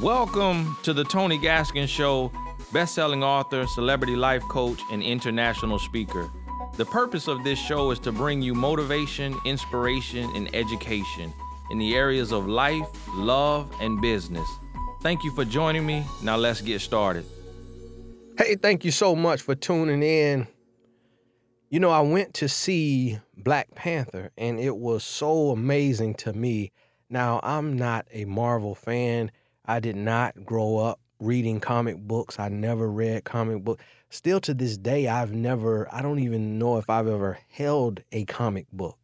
Welcome to the Tony Gaskins Show, best-selling author, celebrity life coach, and international speaker. The purpose of this show is to bring you motivation, inspiration, and education in the areas of life, love, and business. Thank you for joining me. Now let's get started. Hey, thank you so much for tuning in. You know, I went to see Black Panther and it was so amazing to me. Now, I'm not a Marvel fan. I did not grow up reading comic books. I never read comic book. Still to this day, I've never, I don't even know if I've ever held a comic book.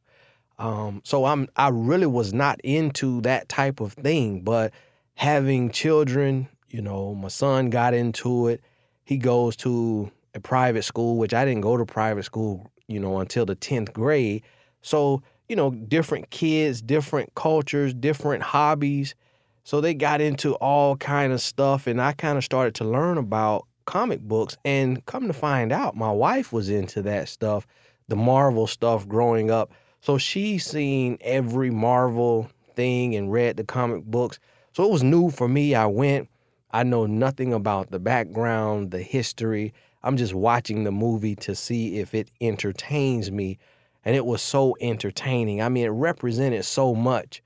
Um, so I'm I really was not into that type of thing, but having children, you know, my son got into it. He goes to a private school, which I didn't go to private school, you know, until the 10th grade. So, you know, different kids, different cultures, different hobbies. So they got into all kind of stuff and I kind of started to learn about comic books and come to find out my wife was into that stuff, the Marvel stuff growing up. So she's seen every Marvel thing and read the comic books. So it was new for me. I went. I know nothing about the background, the history. I'm just watching the movie to see if it entertains me. And it was so entertaining. I mean, it represented so much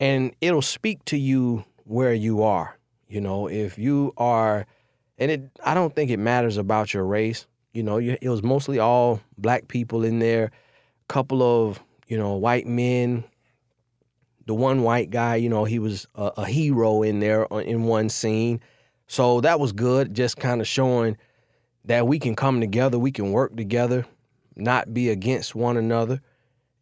and it'll speak to you where you are. You know, if you are, and it, I don't think it matters about your race. You know, it was mostly all black people in there, a couple of, you know, white men. The one white guy, you know, he was a, a hero in there uh, in one scene. So that was good, just kind of showing that we can come together, we can work together, not be against one another.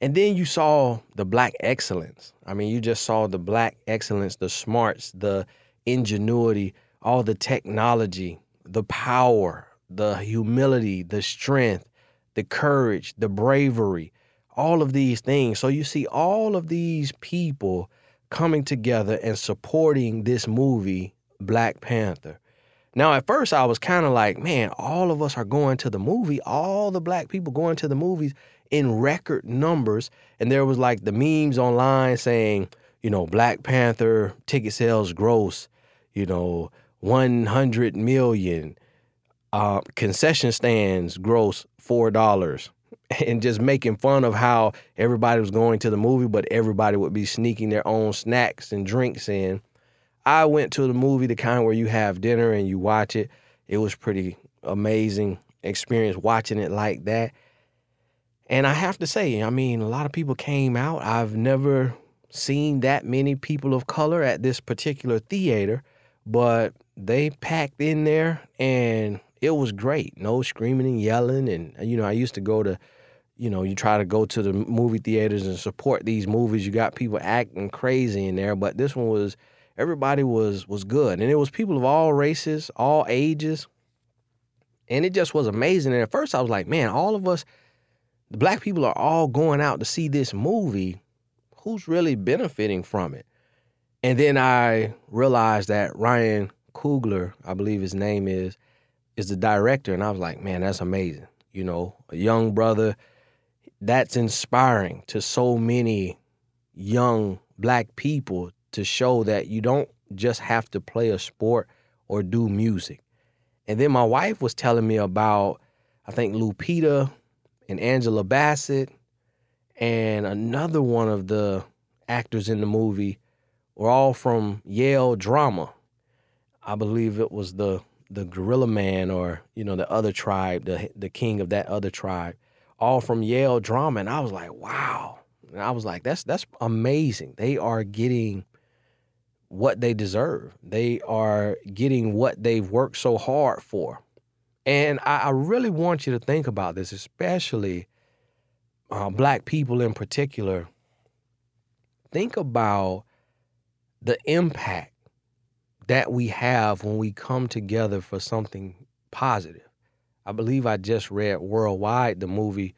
And then you saw the black excellence. I mean, you just saw the black excellence, the smarts, the ingenuity, all the technology, the power, the humility, the strength, the courage, the bravery, all of these things. So you see all of these people coming together and supporting this movie, Black Panther. Now, at first, I was kind of like, man, all of us are going to the movie, all the black people going to the movies in record numbers. And there was like the memes online saying, you know, Black Panther ticket sales gross, you know, 100 million. Uh, concession stands gross $4 and just making fun of how everybody was going to the movie, but everybody would be sneaking their own snacks and drinks in. I went to the movie, the kind where you have dinner and you watch it. It was pretty amazing experience watching it like that. And I have to say, I mean, a lot of people came out. I've never seen that many people of color at this particular theater, but they packed in there and it was great. No screaming and yelling. And, uh, you know, I used to go to, you know, you try to go to the movie theaters and support these movies. You got people acting crazy in there, but this one was everybody was was good. And it was people of all races, all ages. And it just was amazing. And at first I was like, man, all of us the black people are all going out to see this movie. Who's really benefiting from it? And then I realized that Ryan Coogler, I believe his name is, is the director. And I was like, man, that's amazing. You know, a young brother, that's inspiring to so many young black people to show that you don't just have to play a sport or do music. And then my wife was telling me about, I think Lupita and Angela Bassett and another one of the actors in the movie were all from Yale Drama. I believe it was the the Gorilla Man or you know the other tribe, the the king of that other tribe, all from Yale Drama, and I was like, wow. And I was like, that's that's amazing. They are getting what they deserve. They are getting what they've worked so hard for. And I, I really want you to think about this, especially uh, black people in particular. Think about the impact that we have when we come together for something positive. I believe I just read worldwide the movie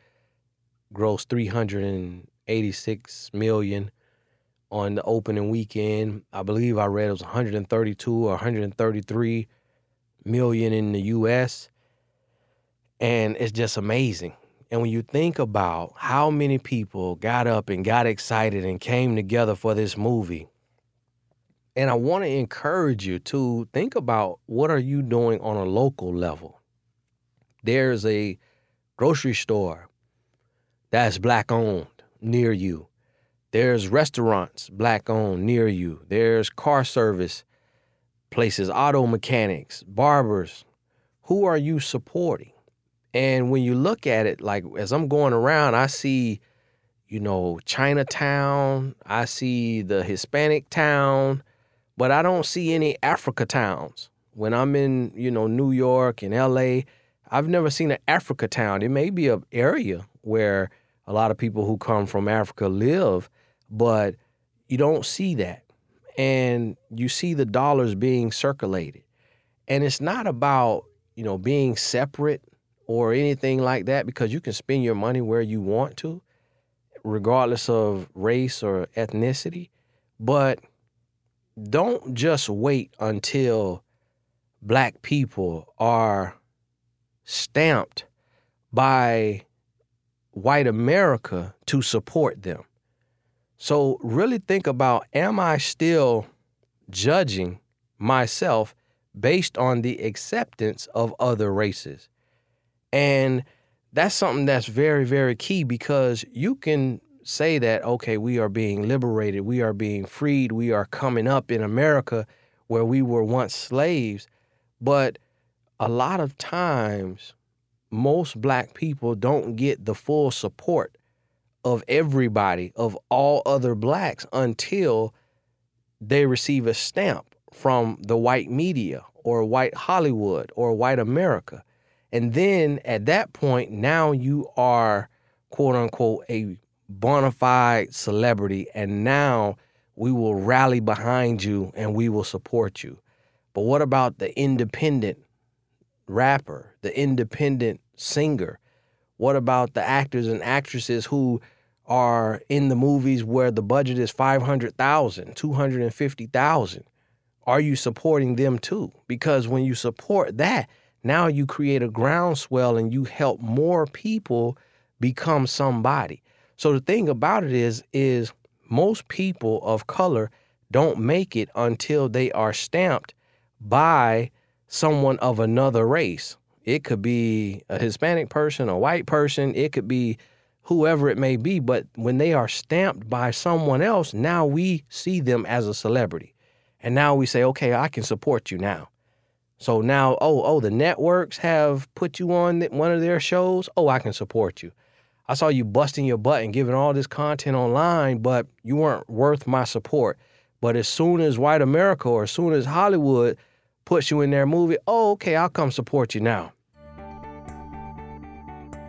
grossed 386 million on the opening weekend. I believe I read it was 132 or 133 million in the US. And it's just amazing. And when you think about how many people got up and got excited and came together for this movie, And I want to encourage you to think about what are you doing on a local level. There's a grocery store that's black owned near you. There's restaurants black owned near you. There's car service places, auto mechanics, barbers. Who are you supporting? And when you look at it, like as I'm going around, I see, you know, Chinatown, I see the Hispanic town, but I don't see any Africa towns. When I'm in, you know, New York and LA, I've never seen an Africa town. It may be an area where a lot of people who come from Africa live, but you don't see that. And you see the dollars being circulated. And it's not about, you know, being separate or anything like that because you can spend your money where you want to, regardless of race or ethnicity. But don't just wait until black people are stamped by white America to support them. So, really think about am I still judging myself based on the acceptance of other races? And that's something that's very, very key because you can say that, okay, we are being liberated, we are being freed, we are coming up in America where we were once slaves. But a lot of times, most black people don't get the full support of everybody, of all other blacks, until they receive a stamp from the white media or white Hollywood or white America. And then at that point, now you are quote unquote a bona fide celebrity. And now we will rally behind you and we will support you. But what about the independent rapper, the independent singer? What about the actors and actresses who are in the movies where the budget is 500,000, 250,000? Are you supporting them too? Because when you support that, now you create a groundswell and you help more people become somebody. So the thing about it is is most people of color don't make it until they are stamped by someone of another race. It could be a Hispanic person, a white person, it could be whoever it may be, but when they are stamped by someone else, now we see them as a celebrity. And now we say, "Okay, I can support you now." So now, oh, oh, the networks have put you on one of their shows. Oh, I can support you. I saw you busting your butt and giving all this content online, but you weren't worth my support. But as soon as white America or as soon as Hollywood puts you in their movie, oh, okay, I'll come support you now.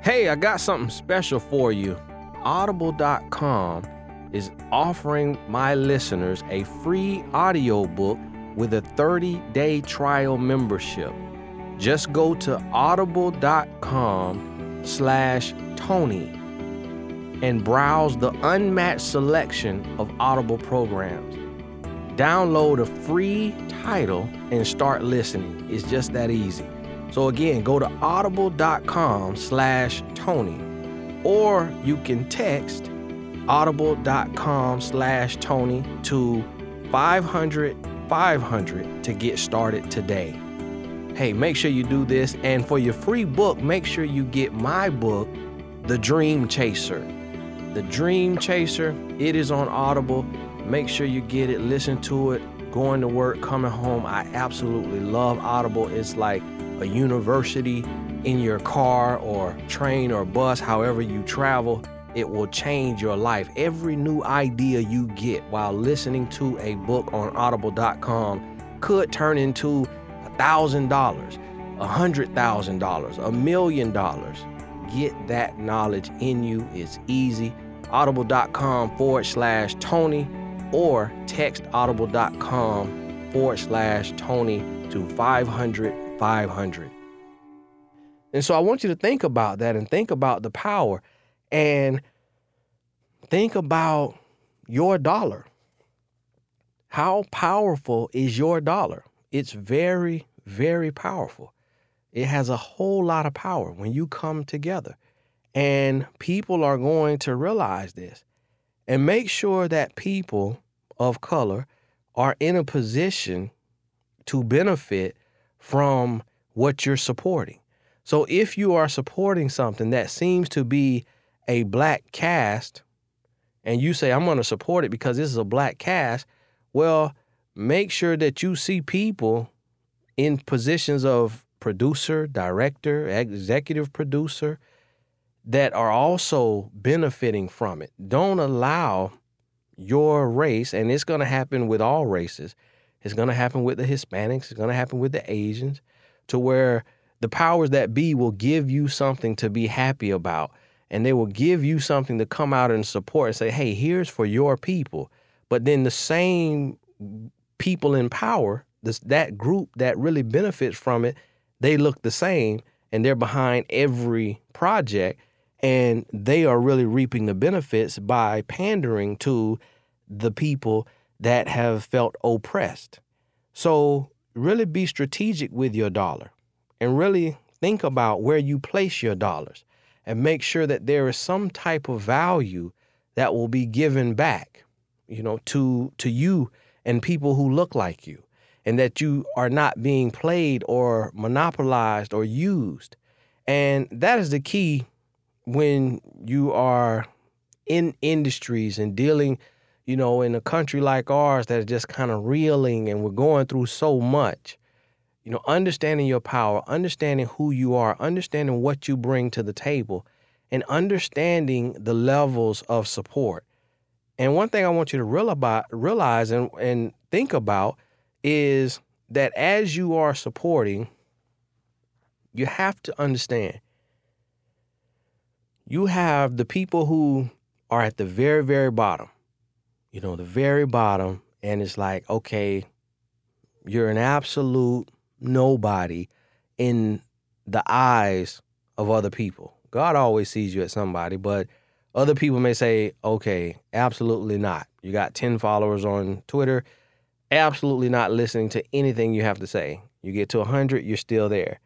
Hey, I got something special for you. Audible.com is offering my listeners a free audiobook with a 30 day trial membership. Just go to audible.com slash Tony and browse the unmatched selection of Audible programs. Download a free title and start listening. It's just that easy. So again, go to audible.com slash Tony or you can text audible.com slash Tony to 500 500 to get started today. Hey, make sure you do this. And for your free book, make sure you get my book, The Dream Chaser. The Dream Chaser, it is on Audible. Make sure you get it, listen to it, going to work, coming home. I absolutely love Audible. It's like a university in your car or train or bus, however you travel it will change your life. Every new idea you get while listening to a book on audible.com could turn into a thousand dollars, a hundred thousand dollars, a million dollars. Get that knowledge in you. It's easy. Audible.com forward slash Tony or text audible.com forward slash Tony to 500 500. And so I want you to think about that and think about the power and think about your dollar. How powerful is your dollar? It's very, very powerful. It has a whole lot of power when you come together. And people are going to realize this. And make sure that people of color are in a position to benefit from what you're supporting. So if you are supporting something that seems to be a black cast and you say, I'm going to support it because this is a black cast, well, make sure that you see people in positions of producer, director, executive producer that are also benefiting from it. Don't allow your race, and it's going to happen with all races, it's going to happen with the Hispanics, it's going to happen with the Asians, to where the powers that be will give you something to be happy about and they will give you something to come out and support and say, hey, here's for your people. But then the same people in power, this, that group that really benefits from it, they look the same and they're behind every project and they are really reaping the benefits by pandering to the people that have felt oppressed. So, really be strategic with your dollar and really think about where you place your dollars and make sure that there is some type of value that will be given back, you know, to to you and people who look like you and that you are not being played or monopolized or used. And that is the key when you are in industries and dealing, you know, in a country like ours that is just kind of reeling and we're going through so much. You know, understanding your power, understanding who you are, understanding what you bring to the table, and understanding the levels of support. And one thing I want you to realize and, and think about is that as you are supporting, you have to understand you have the people who are at the very, very bottom, you know, the very bottom, and it's like, okay, you're an absolute nobody in the eyes of other people. God always sees you as somebody, but other people may say, okay, absolutely not. You got 10 followers on Twitter, absolutely not listening to anything you have to say. You get to 100, you're still there.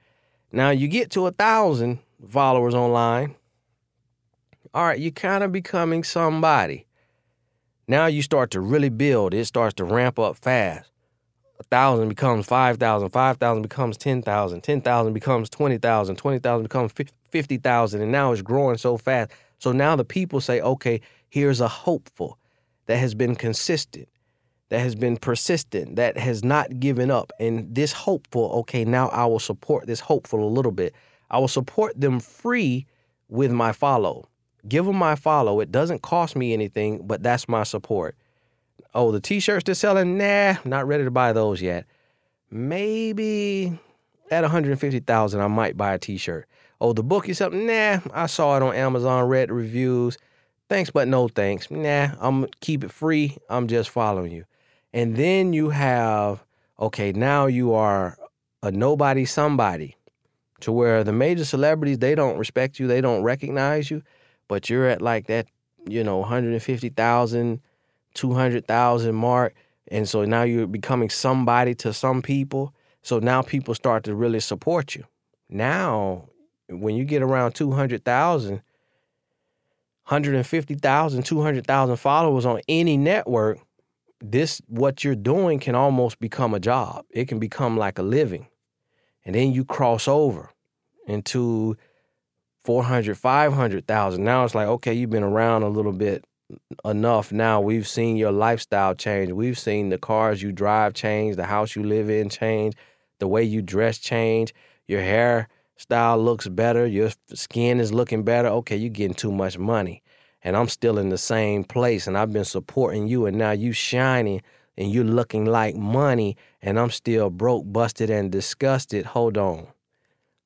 Now you get to a thousand followers online, all right, you're kind of becoming somebody. Now you start to really build. It starts to ramp up fast. Thousand becomes 5,000, 5,000 becomes 10,000, 10,000 becomes 20,000, 20,000 becomes 50,000, and now it's growing so fast. So now the people say, okay, here's a hopeful that has been consistent, that has been persistent, that has not given up. And this hopeful, okay, now I will support this hopeful a little bit. I will support them free with my follow. Give them my follow. It doesn't cost me anything, but that's my support. Oh, the t-shirts they're selling? Nah, not ready to buy those yet. Maybe at 150,000 I might buy a t-shirt. Oh, the book is something? Nah, I saw it on Amazon, read the reviews. Thanks, but no thanks. Nah, I'm keep it free. I'm just following you. And then you have, okay, now you are a nobody somebody to where the major celebrities, they don't respect you, they don't recognize you but you're at like that, you know, 150,000, 200,000 mark. And so now you're becoming somebody to some people. So now people start to really support you. Now, when you get around 200,000, 150,000, 200,000 followers on any network, this what you're doing can almost become a job. It can become like a living. And then you cross over into 400, 500,000. Now it's like, okay, you've been around a little bit enough. Now we've seen your lifestyle change. We've seen the cars you drive change, the house you live in change, the way you dress change, your hair style looks better, your skin is looking better. Okay, you're getting too much money. And I'm still in the same place and I've been supporting you and now you shining and you're looking like money and I'm still broke, busted, and disgusted. Hold on.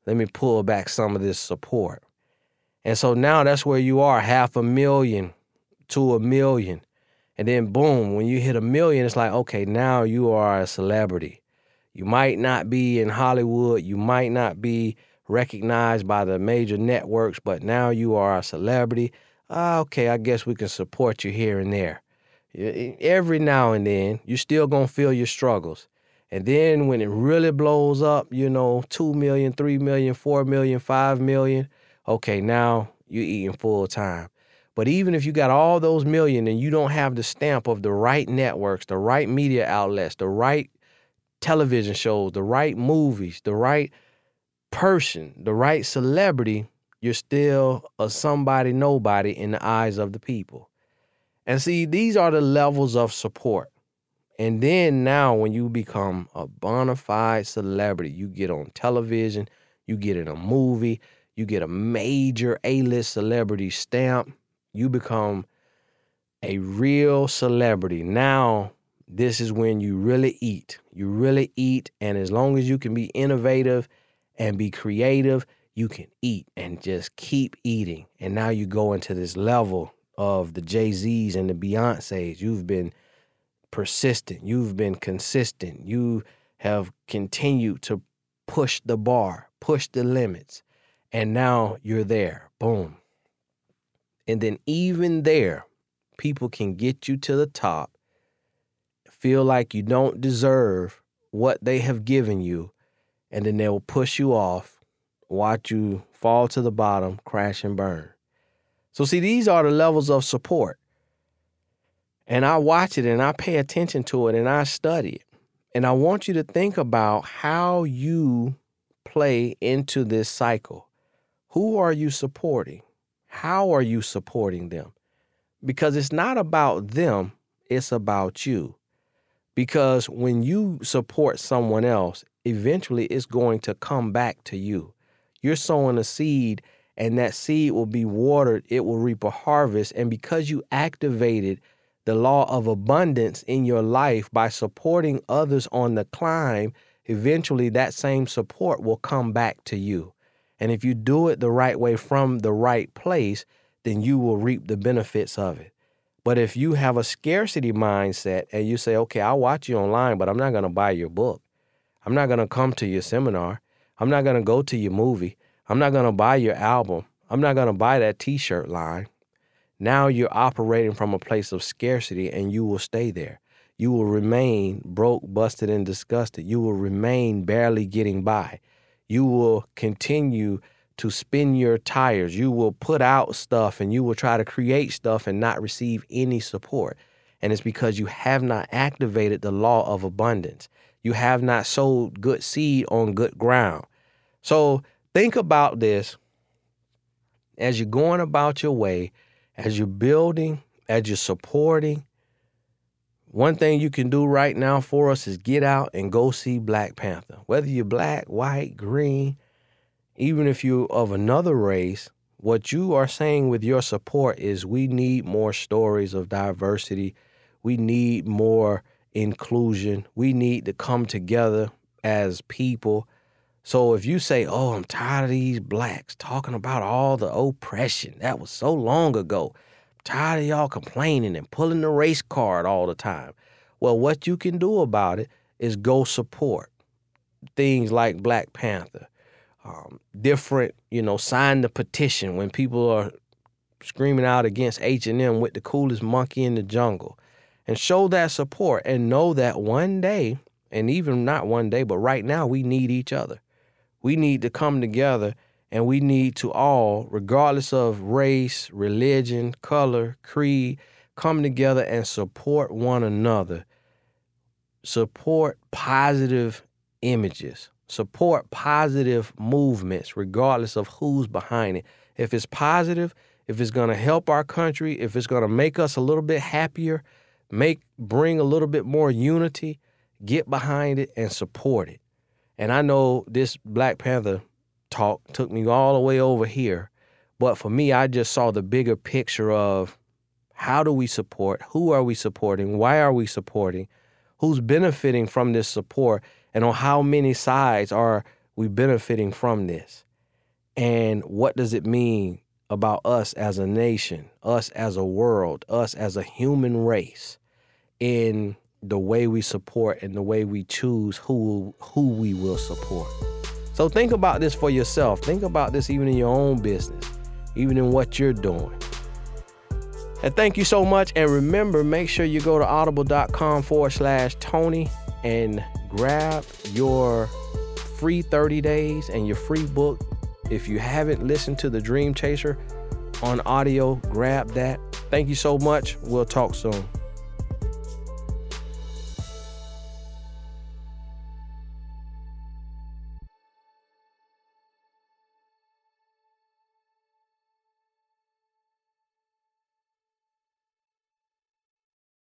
Let me pull back some of this support. And so now that's where you are, half a million to a million. And then boom, when you hit a million, it's like, okay, now you are a celebrity. You might not be in Hollywood, you might not be recognized by the major networks, but now you are a celebrity. Uh, okay, I guess we can support you here and there. Every now and then, you're still gonna feel your struggles. And then when it really blows up, you know, 2 million, 3 million, 4 million, 5 million, okay, now you're eating full time. But even if you got all those million and you don't have the stamp of the right networks, the right media outlets, the right television shows, the right movies, the right person, the right celebrity, you're still a somebody nobody in the eyes of the people. And see, these are the levels of support. And then now, when you become a bona fide celebrity, you get on television, you get in a movie, you get a major A list celebrity stamp, you become a real celebrity. Now, this is when you really eat. You really eat. And as long as you can be innovative and be creative, you can eat and just keep eating. And now you go into this level of the Jay Z's and the Beyonce's. You've been persistent, you've been consistent, you have continued to push the bar, push the limits, and now you're there. Boom. And then, even there, people can get you to the top, feel like you don't deserve what they have given you, and then they will push you off, watch you fall to the bottom, crash and burn. So, see, these are the levels of support. And I watch it and I pay attention to it and I study it. And I want you to think about how you play into this cycle. Who are you supporting? How are you supporting them? Because it's not about them, it's about you. Because when you support someone else, eventually it's going to come back to you. You're sowing a seed, and that seed will be watered, it will reap a harvest. And because you activated the law of abundance in your life by supporting others on the climb, eventually that same support will come back to you. And if you do it the right way from the right place, then you will reap the benefits of it. But if you have a scarcity mindset and you say, okay, I'll watch you online, but I'm not going to buy your book. I'm not going to come to your seminar. I'm not going to go to your movie. I'm not going to buy your album. I'm not going to buy that t shirt line. Now you're operating from a place of scarcity and you will stay there. You will remain broke, busted, and disgusted. You will remain barely getting by. You will continue to spin your tires. You will put out stuff and you will try to create stuff and not receive any support. And it's because you have not activated the law of abundance. You have not sowed good seed on good ground. So think about this as you're going about your way as you're building, as you're supporting, one thing you can do right now for us is get out and go see Black Panther. Whether you're black, white, green, even if you're of another race, what you are saying with your support is we need more stories of diversity. We need more inclusion. We need to come together as people. So if you say, "Oh, I'm tired of these blacks talking about all the oppression that was so long ago," tired of y'all complaining and pulling the race card all the time. Well, what you can do about it is go support things like Black Panther, um, different, you know, sign the petition when people are screaming out against H and M with the coolest monkey in the jungle, and show that support and know that one day, and even not one day, but right now, we need each other. We need to come together and we need to all, regardless of race, religion, color, creed, come together and support one another. Support positive images, support positive movements, regardless of who's behind it. If it's positive, if it's going to help our country, if it's going to make us a little bit happier, make bring a little bit more unity, get behind it and support it. And I know this Black Panther talk took me all the way over here. But for me, I just saw the bigger picture of how do we support? Who are we supporting? Why are we supporting? Who's benefiting from this support? And on how many sides are we benefiting from this? And what does it mean about us as a nation, us as a world, us as a human race in the way we support and the way we choose who who we will support. So think about this for yourself. Think about this even in your own business, even in what you're doing. And thank you so much. And remember, make sure you go to audible.com forward slash Tony and grab your free 30 days and your free book. If you haven't listened to The Dream Chaser on audio, grab that. Thank you so much. We'll talk soon.